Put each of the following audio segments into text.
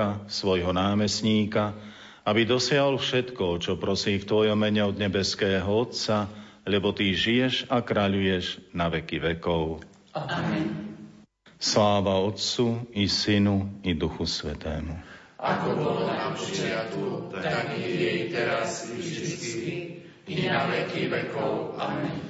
Ježiška, svojho námestníka, aby dosiahol všetko, čo prosí v Tvojom mene od nebeského Otca, lebo Ty žiješ a kráľuješ na veky vekov. Amen. Sláva Otcu i Synu i Duchu Svetému. Ako bolo na počiatku, tak i jej teraz i vždycky, i na veky vekov. Amen.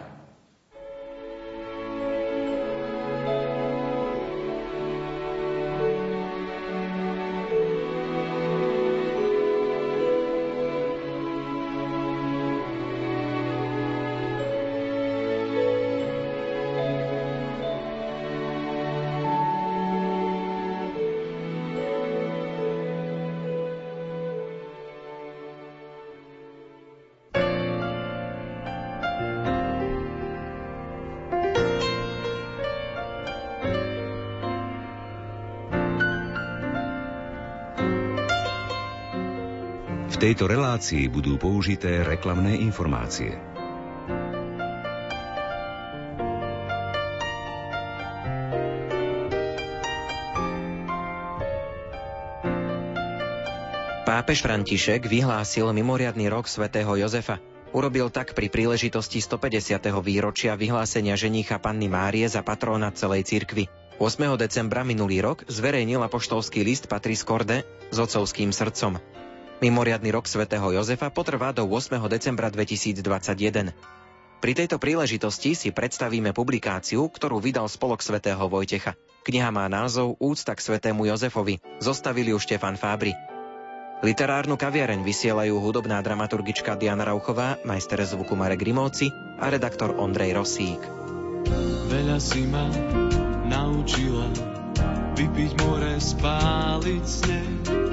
Tejto relácii budú použité reklamné informácie. Pápež František vyhlásil mimoriadný rok svätého Jozefa. Urobil tak pri príležitosti 150. výročia vyhlásenia ženícha Panny Márie za patróna celej cirkvi. 8. decembra minulý rok zverejnil apoštolský list Patris Corde s otcovským srdcom. Mimoriadny rok svätého Jozefa potrvá do 8. decembra 2021. Pri tejto príležitosti si predstavíme publikáciu, ktorú vydal spolok svätého Vojtecha. Kniha má názov Úcta k svätému Jozefovi. Zostavili ju Štefan Fábri. Literárnu kaviareň vysielajú hudobná dramaturgička Diana Rauchová, majster zvuku Marek Grimovci a redaktor Ondrej Rosík. Veľa si ma naučila vypiť more, spáliť sneh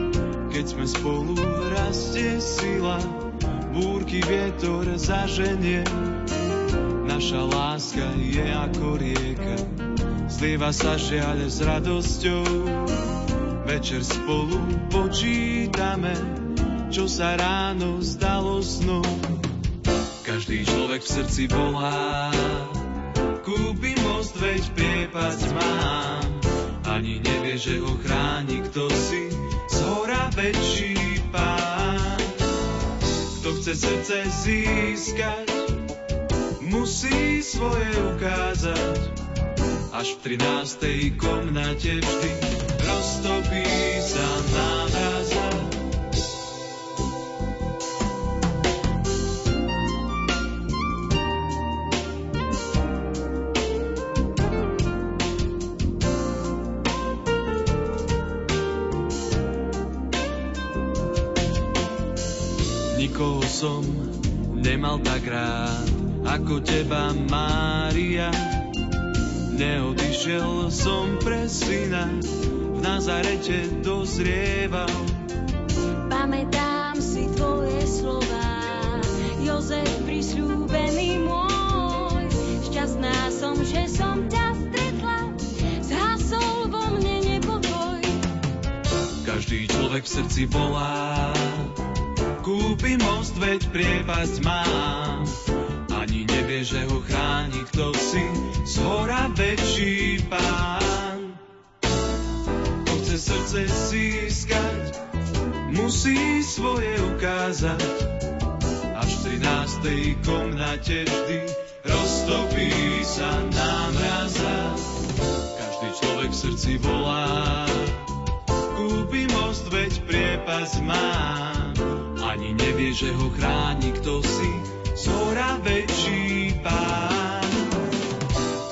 keď sme spolu rastie sila, búrky vietor zaženie. Naša láska je ako rieka, zlieva sa žiaľ s radosťou. Večer spolu počítame, čo sa ráno zdalo snom. Každý človek v srdci volá, kúpi most, veď priepasť mám. Ani nevie, že ho chráni kto si, hora väčší pán. Kto chce srdce získať, musí svoje ukázať. Až v 13. komnate vždy roztopí sa náraza. som nemal tak rád ako teba, Mária. Neodišiel som pre syna, v Nazarete dozrieval. Pamätám si tvoje slova, Jozef prisľúbený môj. Šťastná som, že som ťa stretla, zhasol vo mne nepokoj. Každý človek v srdci volá, kúpi most, veď priepasť mám. Ani nevie, že ho chráni kto si, z hora väčší pán. Kto chce srdce získať, musí svoje ukázať. Až v 13. komnate vždy roztopí sa námraza. Každý človek v srdci volá, kúpi most, veď priepas mám ani nevie, že ho chráni kto si, zhora väčší pán.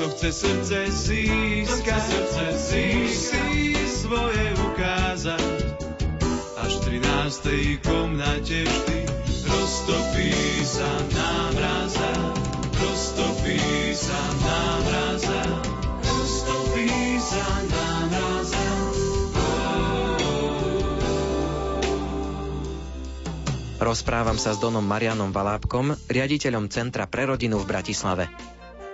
Kto chce srdce získať, srdce musí svoje ukázať. Až v 13. komnate vždy roztopí sa námraza, roztopí sa námraza, roztopí Rozprávam sa s Donom Marianom Valábkom, riaditeľom Centra pre rodinu v Bratislave.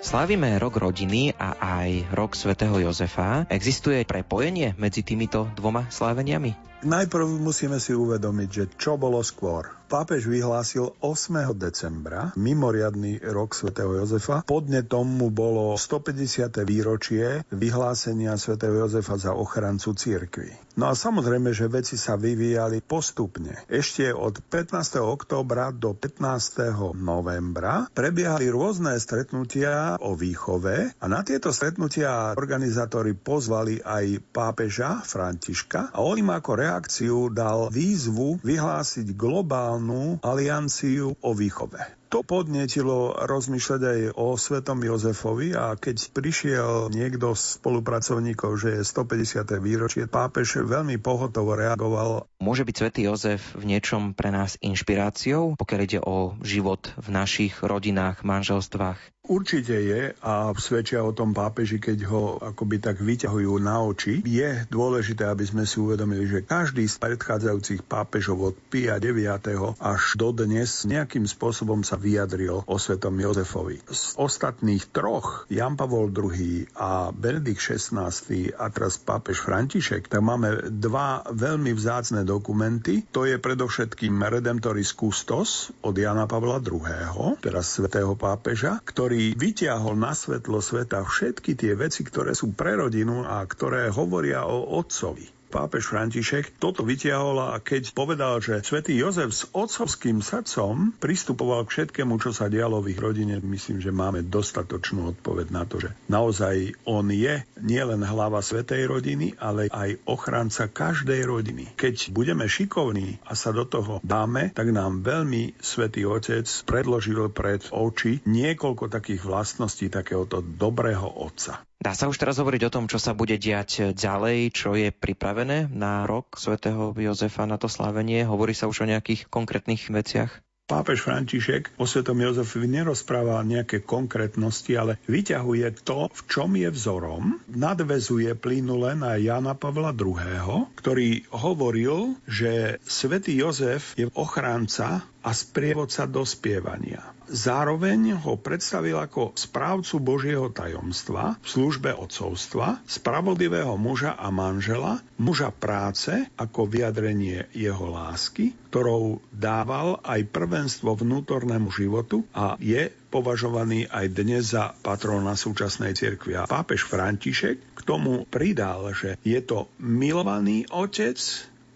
Slávime rok rodiny a aj rok svätého Jozefa. Existuje prepojenie medzi týmito dvoma sláveniami? Najprv musíme si uvedomiť, že čo bolo skôr pápež vyhlásil 8. decembra mimoriadný rok svätého Jozefa. Podnetom mu bolo 150. výročie vyhlásenia svätého Jozefa za ochrancu cirkvi. No a samozrejme, že veci sa vyvíjali postupne. Ešte od 15. októbra do 15. novembra prebiehali rôzne stretnutia o výchove a na tieto stretnutia organizátori pozvali aj pápeža Františka a on im ako reakciu dal výzvu vyhlásiť globálnu alianciu o výchove. To podnetilo rozmýšľať aj o svetom Jozefovi a keď prišiel niekto z spolupracovníkov, že je 150. výročie, pápež veľmi pohotovo reagoval. Môže byť svätý Jozef v niečom pre nás inšpiráciou, pokiaľ ide o život v našich rodinách, manželstvách? Určite je a svedčia o tom pápeži, keď ho akoby tak vyťahujú na oči. Je dôležité, aby sme si uvedomili, že každý z predchádzajúcich pápežov od Pia 9. až do dnes nejakým spôsobom sa vyjadril o svetom Jozefovi. Z ostatných troch, Jan Pavol II a Benedikt XVI a teraz pápež František, tak máme dva veľmi vzácne dokumenty. To je predovšetkým Redemptoris Custos od Jana Pavla II, teraz svetého pápeža, ktorý vyťahol na svetlo sveta všetky tie veci, ktoré sú pre rodinu a ktoré hovoria o otcovi pápež František toto vytiahol a keď povedal, že svätý Jozef s otcovským srdcom pristupoval k všetkému, čo sa dialo v ich rodine, myslím, že máme dostatočnú odpoveď na to, že naozaj on je nielen hlava svetej rodiny, ale aj ochranca každej rodiny. Keď budeme šikovní a sa do toho dáme, tak nám veľmi svätý Otec predložil pred oči niekoľko takých vlastností takéhoto dobrého otca. Dá sa už teraz hovoriť o tom, čo sa bude diať ďalej, čo je pripravené na rok svätého Jozefa na to slávenie? Hovorí sa už o nejakých konkrétnych veciach? Pápež František o svetom Jozefovi nerozpráva nejaké konkrétnosti, ale vyťahuje to, v čom je vzorom, nadvezuje plynule na Jana Pavla II., ktorý hovoril, že svätý Jozef je ochránca a sprievodca dospievania. Zároveň ho predstavil ako správcu Božieho tajomstva v službe odcovstva, spravodlivého muža a manžela, muža práce ako vyjadrenie jeho lásky, ktorou dával aj prvenstvo vnútornému životu a je považovaný aj dnes za patrona súčasnej cirkvi. A pápež František k tomu pridal, že je to milovaný otec,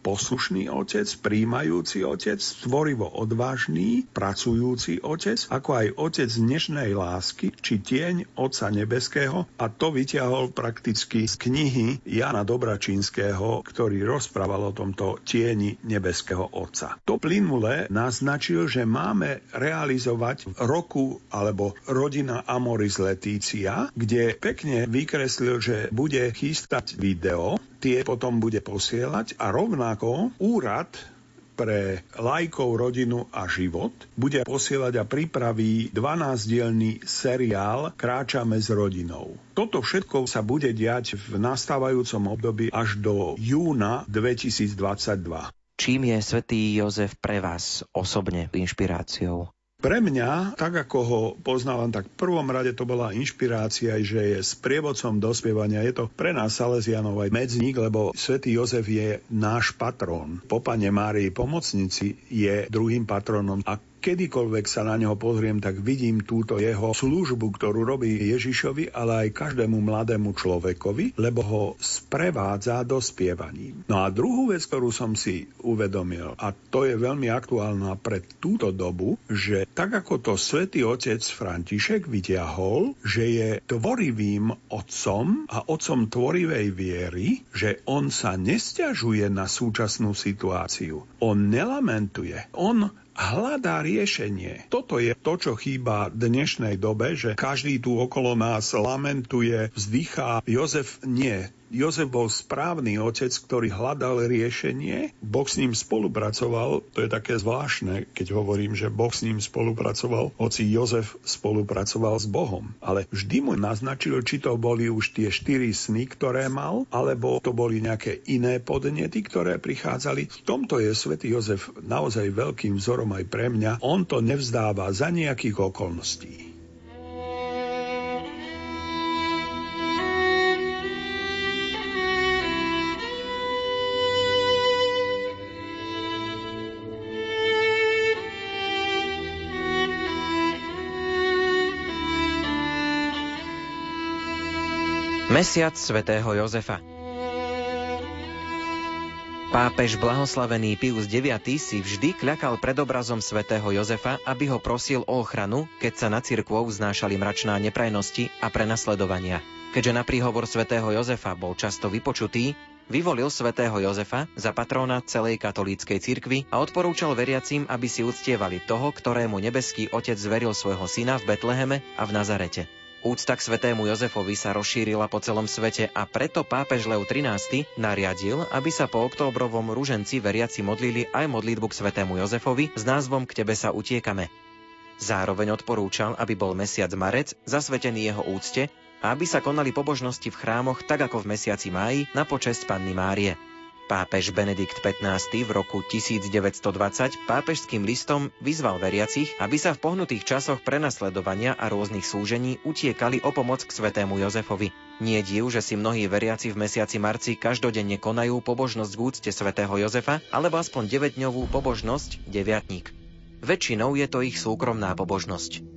poslušný otec, príjmajúci otec, tvorivo odvážny, pracujúci otec, ako aj otec dnešnej lásky, či tieň Otca Nebeského a to vyťahol prakticky z knihy Jana Dobračínskeho, ktorý rozprával o tomto tieni Nebeského Otca. To plynule naznačil, že máme realizovať roku alebo rodina Amoris Letícia, kde pekne vykreslil, že bude chystať video, tie potom bude posielať a rovnako úrad pre lajkov, rodinu a život bude posielať a pripraví 12-dielný seriál Kráčame s rodinou. Toto všetko sa bude diať v nastávajúcom období až do júna 2022. Čím je svätý Jozef pre vás osobne inšpiráciou? Pre mňa, tak ako ho poznávam, tak v prvom rade to bola inšpirácia, že je sprievodcom dospievania. Je to pre nás Salesianov aj medzník, lebo svätý Jozef je náš patrón. Po pane Márii pomocnici je druhým patronom a kedykoľvek sa na neho pozriem, tak vidím túto jeho službu, ktorú robí Ježišovi, ale aj každému mladému človekovi, lebo ho sprevádza dospievaním. No a druhú vec, ktorú som si uvedomil, a to je veľmi aktuálna pre túto dobu, že tak ako to svätý otec František vyťahol, že je tvorivým otcom a otcom tvorivej viery, že on sa nestiažuje na súčasnú situáciu. On nelamentuje. On hľadá riešenie. Toto je to, čo chýba dnešnej dobe, že každý tu okolo nás lamentuje, vzdychá. Jozef nie. Jozef bol správny otec, ktorý hľadal riešenie. Boh s ním spolupracoval. To je také zvláštne, keď hovorím, že Boh s ním spolupracoval, hoci Jozef spolupracoval s Bohom. Ale vždy mu naznačil, či to boli už tie štyri sny, ktoré mal, alebo to boli nejaké iné podnety, ktoré prichádzali. V tomto je svätý Jozef naozaj veľkým vzorom aj pre mňa. On to nevzdáva za nejakých okolností. Mesiac svätého Jozefa Pápež blahoslavený Pius IX si vždy kľakal pred obrazom svätého Jozefa, aby ho prosil o ochranu, keď sa na cirkvou vznášali mračná neprajnosti a prenasledovania. Keďže na príhovor svätého Jozefa bol často vypočutý, vyvolil svätého Jozefa za patróna celej katolíckej cirkvi a odporúčal veriacim, aby si uctievali toho, ktorému nebeský otec zveril svojho syna v Betleheme a v Nazarete. Úcta k svetému Jozefovi sa rozšírila po celom svete a preto pápež Leo XIII nariadil, aby sa po októbrovom ruženci veriaci modlili aj modlitbu k svetému Jozefovi s názvom K tebe sa utiekame. Zároveň odporúčal, aby bol mesiac marec zasvetený jeho úcte a aby sa konali pobožnosti v chrámoch tak ako v mesiaci máji na počesť Panny Márie. Pápež Benedikt XV v roku 1920 pápežským listom vyzval veriacich, aby sa v pohnutých časoch prenasledovania a rôznych súžení utiekali o pomoc k svetému Jozefovi. Nie div, že si mnohí veriaci v mesiaci marci každodenne konajú pobožnosť k úcte svätého Jozefa alebo aspoň 9-dňovú pobožnosť deviatník. Väčšinou je to ich súkromná pobožnosť.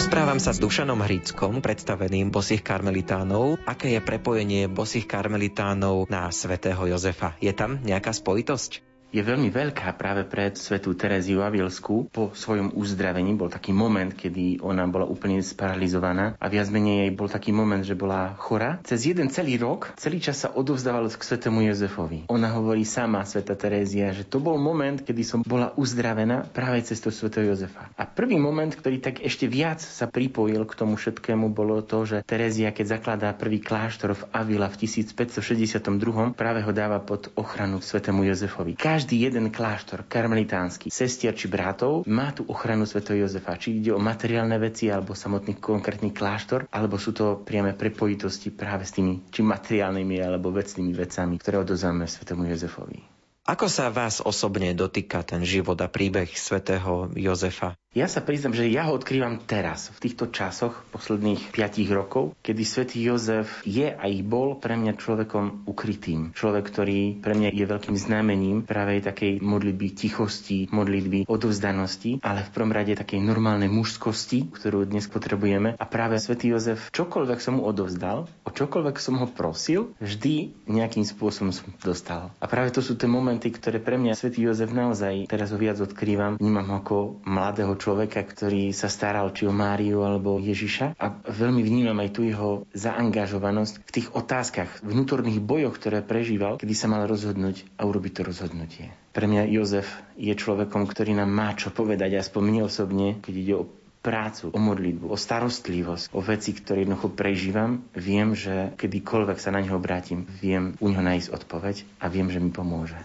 Rozprávam sa s Dušanom Hrickom, predstaveným bosých karmelitánov. Aké je prepojenie bosých karmelitánov na svätého Jozefa? Je tam nejaká spojitosť? Je veľmi veľká práve pre svetú Tereziu Avilskú. Po svojom uzdravení bol taký moment, kedy ona bola úplne sparalizovaná a viac menej jej bol taký moment, že bola chora. Cez jeden celý rok, celý čas sa odovzdával k svetému Jozefovi. Ona hovorí sama, sveta Terézia, že to bol moment, kedy som bola uzdravená práve cez to svetého Jozefa. A prvý moment, ktorý tak ešte viac sa pripojil k tomu všetkému, bolo to, že Terézia, keď zakladá prvý kláštor v Avila v 1562, práve ho dáva pod ochranu svetému Jozefovi. Každý každý jeden kláštor karmelitánsky, sestier či bratov má tú ochranu Sv. Jozefa. Či ide o materiálne veci alebo samotný konkrétny kláštor, alebo sú to priame prepojitosti práve s tými či materiálnymi alebo vecnými vecami, ktoré odozváme Sv. Jozefovi. Ako sa vás osobne dotýka ten život a príbeh svätého Jozefa? Ja sa priznam, že ja ho odkrývam teraz, v týchto časoch, posledných 5 rokov, kedy svätý Jozef je a i bol pre mňa človekom ukrytým. Človek, ktorý pre mňa je veľkým znamením práve takej modlitby tichosti, modlitby odovzdanosti, ale v prvom rade takej normálnej mužskosti, ktorú dnes potrebujeme. A práve svätý Jozef, čokoľvek som mu odovzdal, o čokoľvek som ho prosil, vždy nejakým spôsobom som dostal. A práve to sú tie momenty, ktoré pre mňa svätý Jozef naozaj teraz ho viac odkrývam, vnímam ako mladého človeka, ktorý sa staral či o Máriu alebo Ježiša a veľmi vnímam aj tu jeho zaangažovanosť v tých otázkach, vnútorných bojoch, ktoré prežíval, kedy sa mal rozhodnúť a urobiť to rozhodnutie. Pre mňa Jozef je človekom, ktorý nám má čo povedať, aspoň mne osobne, keď ide o prácu, o modlitbu, o starostlivosť, o veci, ktoré jednoducho prežívam, viem, že kedykoľvek sa na neho obrátim, viem u neho nájsť odpoveď a viem, že mi pomôže.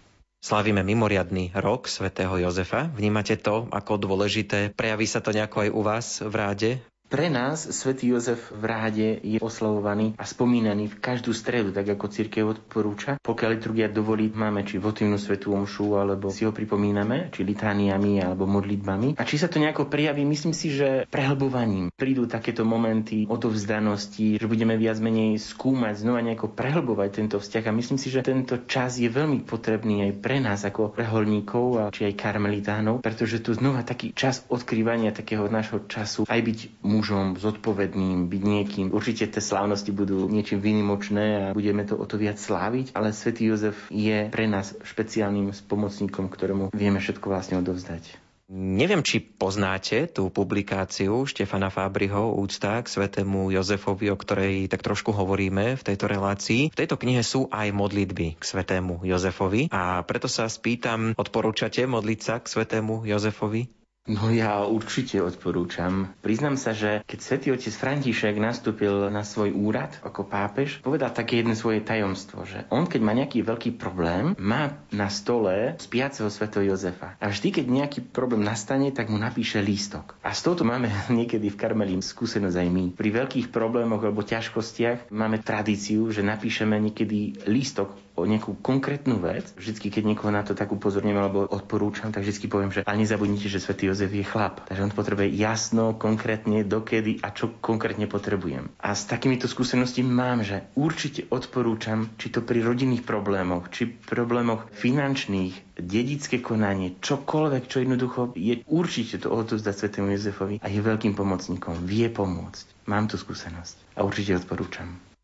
Slavíme mimoriadný rok svätého Jozefa. Vnímate to ako dôležité? Prejaví sa to nejako aj u vás v ráde? Pre nás svätý Jozef v ráde je oslavovaný a spomínaný v každú stredu, tak ako církev odporúča. Pokiaľ liturgia dovolí, máme či votívnu svetú omšu, alebo si ho pripomíname, či litániami alebo modlitbami. A či sa to nejako prejaví, myslím si, že prehlbovaním prídu takéto momenty odovzdanosti, že budeme viac menej skúmať, znova nejako prehlbovať tento vzťah. A myslím si, že tento čas je veľmi potrebný aj pre nás ako preholníkov, či aj karmelitánov, pretože tu znova taký čas odkrývania takého nášho času aj byť mužom zodpovedným, byť niekým. Určite tie slávnosti budú niečím výnimočné a budeme to o to viac sláviť, ale svätý Jozef je pre nás špeciálnym spomocníkom, ktorému vieme všetko vlastne odovzdať. Neviem, či poznáte tú publikáciu Štefana Fábriho Úcta k svetému Jozefovi, o ktorej tak trošku hovoríme v tejto relácii. V tejto knihe sú aj modlitby k svetému Jozefovi a preto sa spýtam, odporúčate modliť sa k svetému Jozefovi? No ja určite odporúčam. Priznám sa, že keď svätý otec František nastúpil na svoj úrad ako pápež, povedal také jedno svoje tajomstvo, že on keď má nejaký veľký problém, má na stole spiaceho svätého Jozefa. A vždy, keď nejaký problém nastane, tak mu napíše lístok. A z toho máme niekedy v Karmelím skúsenosť aj my. Pri veľkých problémoch alebo ťažkostiach máme tradíciu, že napíšeme niekedy lístok o nejakú konkrétnu vec, vždycky, keď niekoho na to tak upozorním alebo odporúčam, tak vždycky poviem, že ale nezabudnite, že svätý Jozef je chlap. Takže on potrebuje jasno, konkrétne, dokedy a čo konkrétne potrebujem. A s takýmito skúseností mám, že určite odporúčam, či to pri rodinných problémoch, či problémoch finančných, dedické konanie, čokoľvek, čo jednoducho je určite to odovzdať svetému Jozefovi a je veľkým pomocníkom, vie pomôcť. Mám tu skúsenosť a určite odporúčam.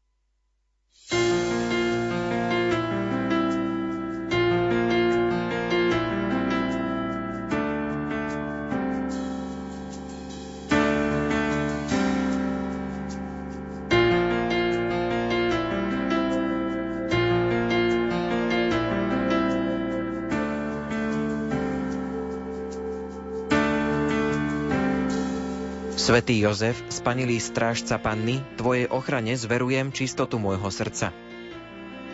Svetý Jozef, spanilý strážca panny, Tvojej ochrane zverujem čistotu môjho srdca.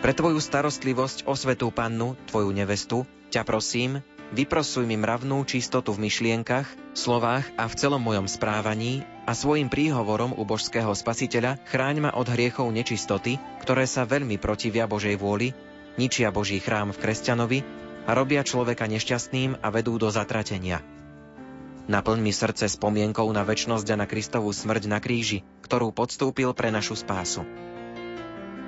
Pre Tvoju starostlivosť o svetú pannu, Tvoju nevestu, ťa prosím, vyprosuj mi mravnú čistotu v myšlienkach, slovách a v celom mojom správaní a svojim príhovorom u božského spasiteľa chráň ma od hriechov nečistoty, ktoré sa veľmi protivia Božej vôli, ničia Boží chrám v kresťanovi a robia človeka nešťastným a vedú do zatratenia. Naplň mi srdce spomienkou na väčnosť a na Kristovú smrť na kríži, ktorú podstúpil pre našu spásu.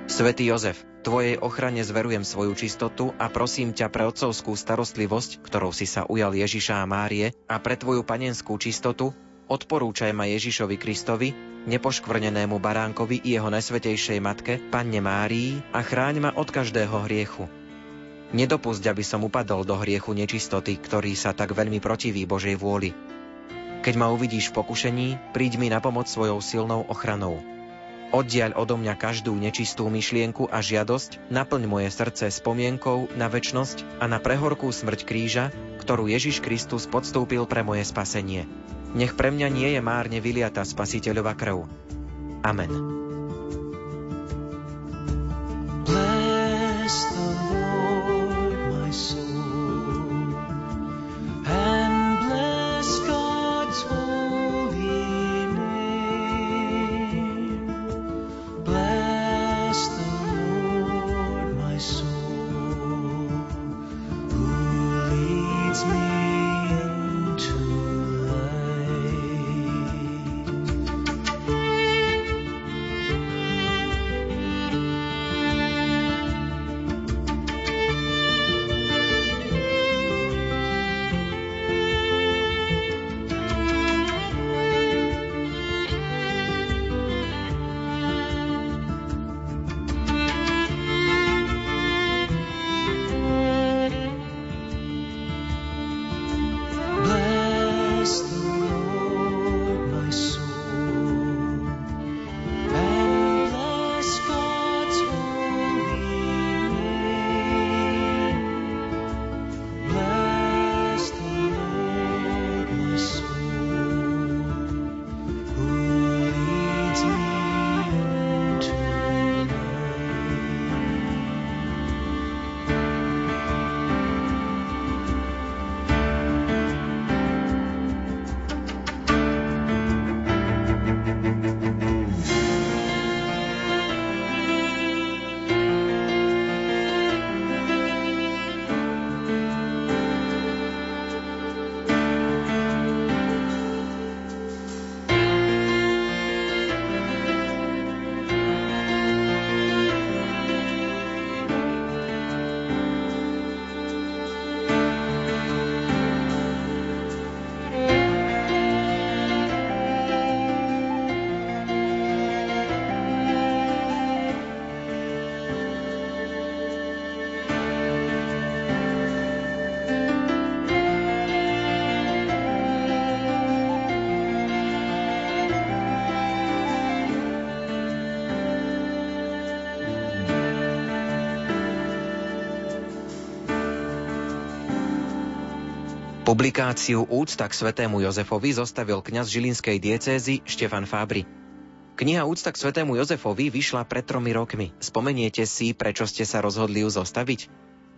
Svetý Jozef, Tvojej ochrane zverujem svoju čistotu a prosím ťa pre otcovskú starostlivosť, ktorou si sa ujal Ježiša a Márie a pre Tvoju panenskú čistotu, odporúčaj ma Ježišovi Kristovi, nepoškvrnenému baránkovi i jeho najsvetejšej matke, Panne Márii a chráň ma od každého hriechu. Nedopusť, aby som upadol do hriechu nečistoty, ktorý sa tak veľmi protiví Božej vôli. Keď ma uvidíš v pokušení, príď mi na pomoc svojou silnou ochranou. Oddiaľ odo mňa každú nečistú myšlienku a žiadosť, naplň moje srdce spomienkou na väčnosť a na prehorkú smrť kríža, ktorú Ježiš Kristus podstúpil pre moje spasenie. Nech pre mňa nie je márne vyliata spasiteľova krv. Amen. Publikáciu Úcta k svetému Jozefovi zostavil kňaz žilinskej diecézy Štefan Fábry. Kniha Úcta k svetému Jozefovi vyšla pred tromi rokmi. Spomeniete si, prečo ste sa rozhodli ju zostaviť?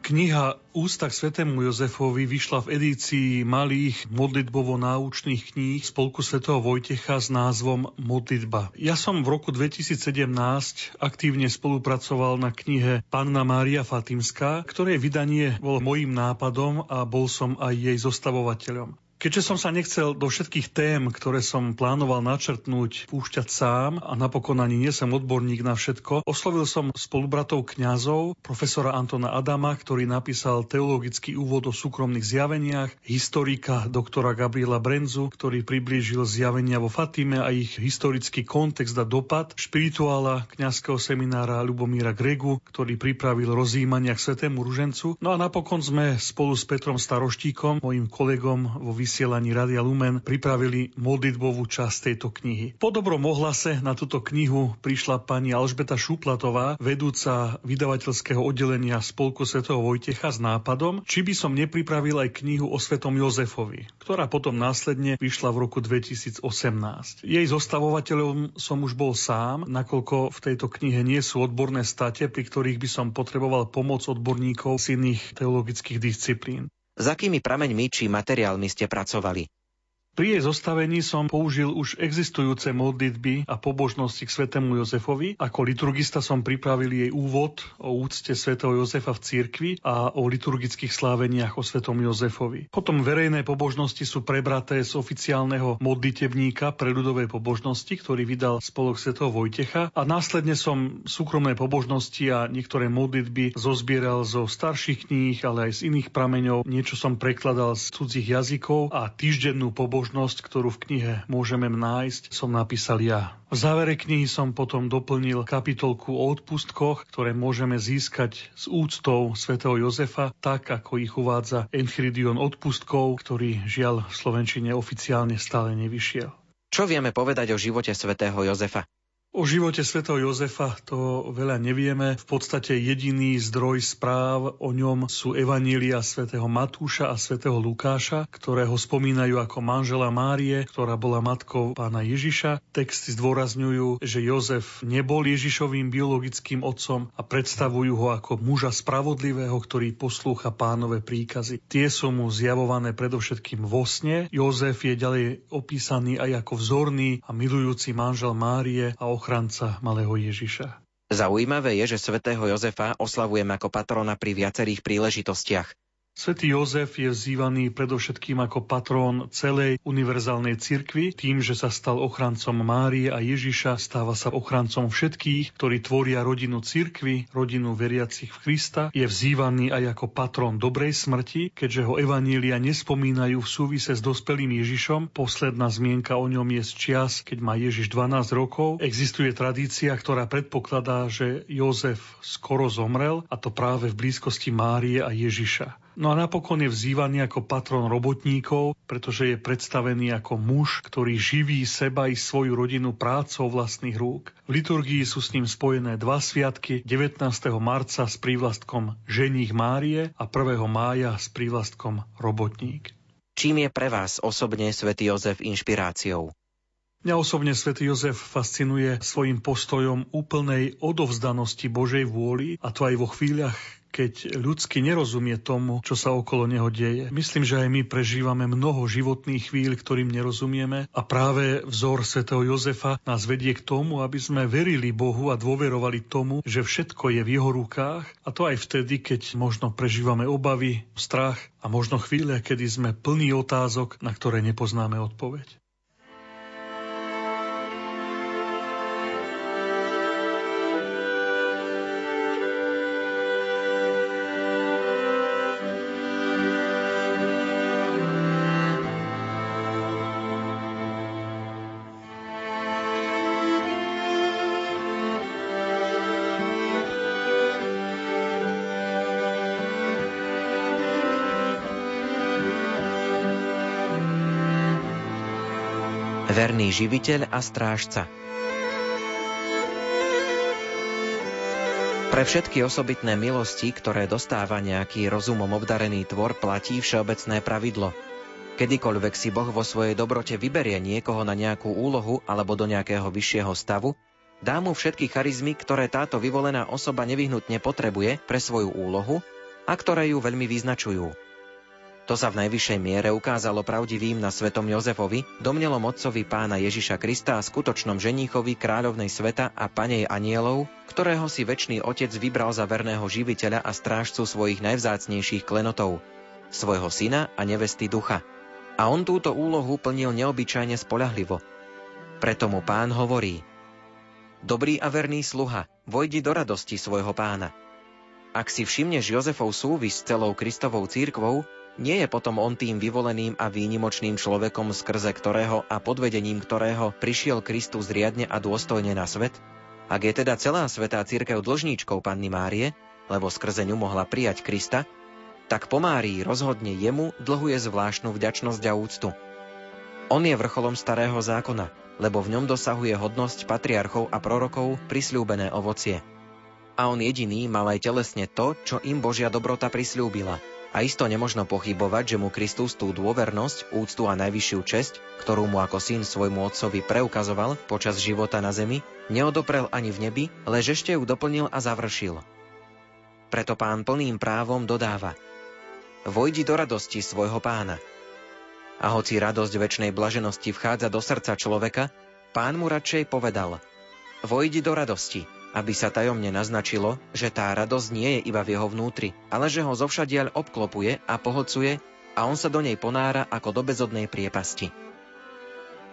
Kniha Ústa k svetému Jozefovi vyšla v edícii malých modlitbovo-náučných kníh Spolku svätého Vojtecha s názvom Modlitba. Ja som v roku 2017 aktívne spolupracoval na knihe Panna Mária Fatimská, ktorej vydanie bolo mojím nápadom a bol som aj jej zostavovateľom. Keďže som sa nechcel do všetkých tém, ktoré som plánoval načrtnúť, púšťať sám a napokon ani nie som odborník na všetko, oslovil som spolubratov kňazov, profesora Antona Adama, ktorý napísal teologický úvod o súkromných zjaveniach, historika doktora Gabriela Brenzu, ktorý priblížil zjavenia vo Fatime a ich historický kontext a dopad, špirituála kňazského seminára Lubomíra Gregu, ktorý pripravil rozjímania k Svetému Ružencu. No a napokon sme spolu s Petrom Staroštíkom, mojim kolegom vo vysielaní Radia Lumen pripravili modlitbovú časť tejto knihy. Po dobrom ohlase na túto knihu prišla pani Alžbeta Šuplatová, vedúca vydavateľského oddelenia Spolku svätého Vojtecha s nápadom, či by som nepripravil aj knihu o svetom Jozefovi, ktorá potom následne vyšla v roku 2018. Jej zostavovateľom som už bol sám, nakoľko v tejto knihe nie sú odborné state, pri ktorých by som potreboval pomoc odborníkov z iných teologických disciplín. S akými prameňmi či materiálmi ste pracovali? Pri jej zostavení som použil už existujúce modlitby a pobožnosti k svetému Jozefovi. Ako liturgista som pripravil jej úvod o úcte svätého Jozefa v cirkvi a o liturgických sláveniach o svetom Jozefovi. Potom verejné pobožnosti sú prebraté z oficiálneho modlitebníka pre ľudové pobožnosti, ktorý vydal spolok svätého Vojtecha a následne som súkromné pobožnosti a niektoré modlitby zozbieral zo starších kníh, ale aj z iných prameňov. Niečo som prekladal z cudzích jazykov a týždennú pobožnosť možnosť, ktorú v knihe môžeme nájsť, som napísal ja. V závere knihy som potom doplnil kapitolku o odpustkoch, ktoré môžeme získať s úctou svätého Jozefa, tak ako ich uvádza Enchiridion odpustkov, ktorý žiaľ v Slovenčine oficiálne stále nevyšiel. Čo vieme povedať o živote svätého Jozefa? O živote svätého Jozefa to veľa nevieme. V podstate jediný zdroj správ o ňom sú evanília svätého Matúša a svätého Lukáša, ktoré ho spomínajú ako manžela Márie, ktorá bola matkou pána Ježiša. Texty zdôrazňujú, že Jozef nebol Ježišovým biologickým otcom a predstavujú ho ako muža spravodlivého, ktorý poslúcha pánové príkazy. Tie sú mu zjavované predovšetkým vo sne. Jozef je ďalej opísaný aj ako vzorný a milujúci manžel Márie a ochranca malého Ježiša. Zaujímavé je, že svätého Jozefa oslavujeme ako patrona pri viacerých príležitostiach. Svetý Jozef je vzývaný predovšetkým ako patrón celej univerzálnej cirkvi, tým, že sa stal ochrancom Márie a Ježiša, stáva sa ochrancom všetkých, ktorí tvoria rodinu cirkvi, rodinu veriacich v Krista, je vzývaný aj ako patrón dobrej smrti, keďže ho evanília nespomínajú v súvise s dospelým Ježišom. Posledná zmienka o ňom je z čias, keď má Ježiš 12 rokov. Existuje tradícia, ktorá predpokladá, že Jozef skoro zomrel, a to práve v blízkosti Márie a Ježiša. No a napokon je vzývaný ako patron robotníkov, pretože je predstavený ako muž, ktorý živí seba i svoju rodinu prácou vlastných rúk. V liturgii sú s ním spojené dva sviatky, 19. marca s prívlastkom ženích Márie a 1. mája s prívlastkom robotník. Čím je pre vás osobne svätý Jozef inšpiráciou? Mňa osobne svätý Jozef fascinuje svojim postojom úplnej odovzdanosti Božej vôli a to aj vo chvíľach, keď ľudsky nerozumie tomu, čo sa okolo neho deje. Myslím, že aj my prežívame mnoho životných chvíľ, ktorým nerozumieme a práve vzor svätého Jozefa nás vedie k tomu, aby sme verili Bohu a dôverovali tomu, že všetko je v jeho rukách a to aj vtedy, keď možno prežívame obavy, strach a možno chvíle, kedy sme plní otázok, na ktoré nepoznáme odpoveď. Živiteľ a strážca. Pre všetky osobitné milosti, ktoré dostáva nejaký rozumom obdarený tvor, platí všeobecné pravidlo. Kedykoľvek si Boh vo svojej dobrote vyberie niekoho na nejakú úlohu alebo do nejakého vyššieho stavu, dá mu všetky charizmy, ktoré táto vyvolená osoba nevyhnutne potrebuje pre svoju úlohu a ktoré ju veľmi vyznačujú. To sa v najvyššej miere ukázalo pravdivým na svetom Jozefovi, domnelom otcovi pána Ježiša Krista a skutočnom ženíchovi kráľovnej sveta a panej anielov, ktorého si väčší otec vybral za verného živiteľa a strážcu svojich najvzácnejších klenotov, svojho syna a nevesty ducha. A on túto úlohu plnil neobyčajne spolahlivo. Preto mu pán hovorí Dobrý a verný sluha, vojdi do radosti svojho pána. Ak si všimneš Jozefov súvis s celou Kristovou církvou, nie je potom on tým vyvoleným a výnimočným človekom, skrze ktorého a podvedením ktorého prišiel Kristus riadne a dôstojne na svet? Ak je teda celá svetá církev dlžníčkou Panny Márie, lebo skrze ňu mohla prijať Krista, tak po Márii rozhodne jemu dlhuje zvláštnu vďačnosť a úctu. On je vrcholom starého zákona, lebo v ňom dosahuje hodnosť patriarchov a prorokov prisľúbené ovocie. A on jediný mal aj telesne to, čo im Božia dobrota prisľúbila – a isto nemožno pochybovať, že mu Kristus tú dôvernosť, úctu a najvyššiu česť, ktorú mu ako syn svojmu otcovi preukazoval počas života na zemi, neodoprel ani v nebi, lež ešte ju doplnil a završil. Preto pán plným právom dodáva Vojdi do radosti svojho pána. A hoci radosť väčšnej blaženosti vchádza do srdca človeka, pán mu radšej povedal Vojdi do radosti, aby sa tajomne naznačilo, že tá radosť nie je iba v jeho vnútri, ale že ho zovšadiaľ obklopuje a pohodcuje a on sa do nej ponára ako do bezodnej priepasti.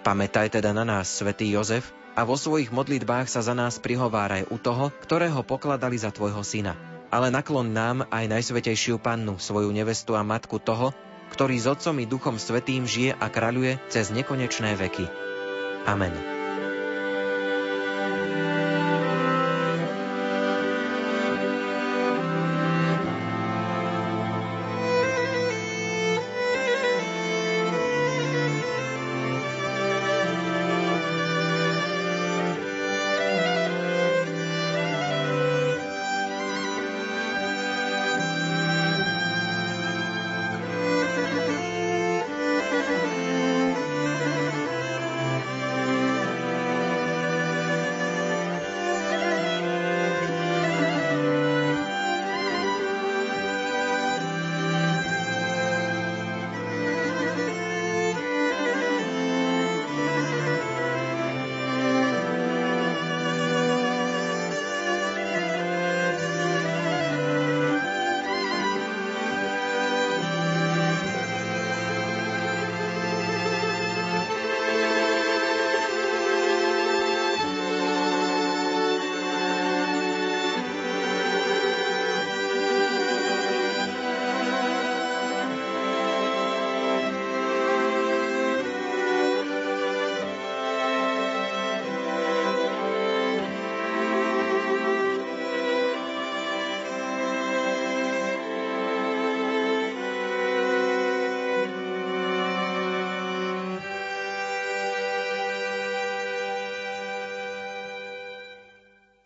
Pamätaj teda na nás, svätý Jozef, a vo svojich modlitbách sa za nás prihováraj u toho, ktorého pokladali za tvojho syna. Ale naklon nám aj Najsvetejšiu pannu, svoju nevestu a matku toho, ktorý s Otcom i Duchom Svetým žije a kráľuje cez nekonečné veky. Amen.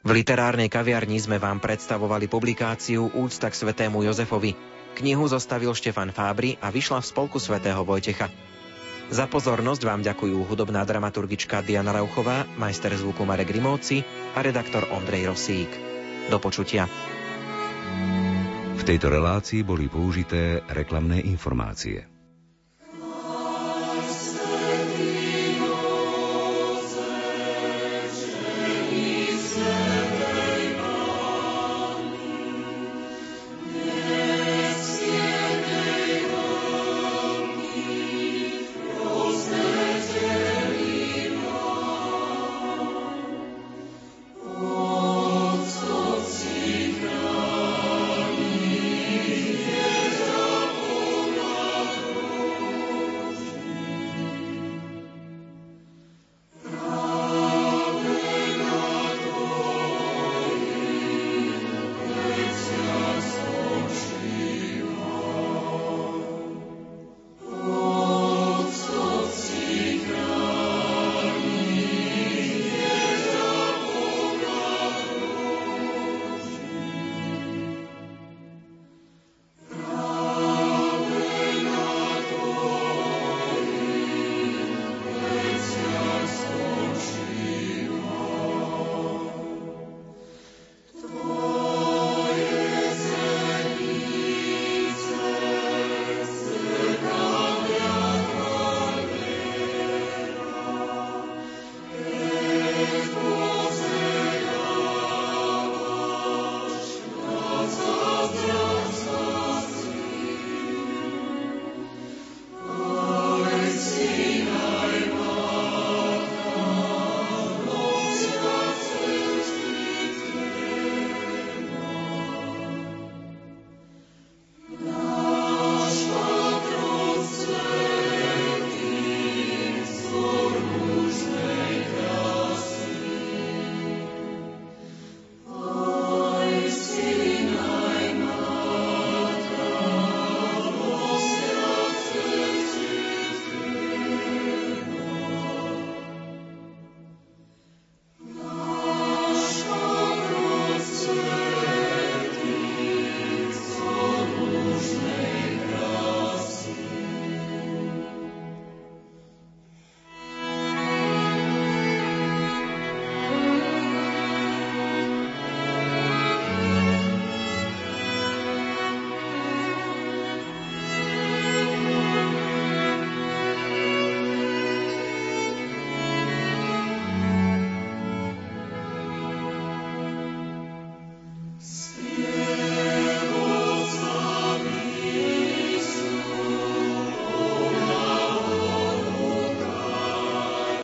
V literárnej kaviarni sme vám predstavovali publikáciu Úcta k svetému Jozefovi. Knihu zostavil Štefan Fábry a vyšla v spolku svätého Vojtecha. Za pozornosť vám ďakujú hudobná dramaturgička Diana Rauchová, majster zvuku Marek Rimóci a redaktor Ondrej Rosík. Do počutia. V tejto relácii boli použité reklamné informácie.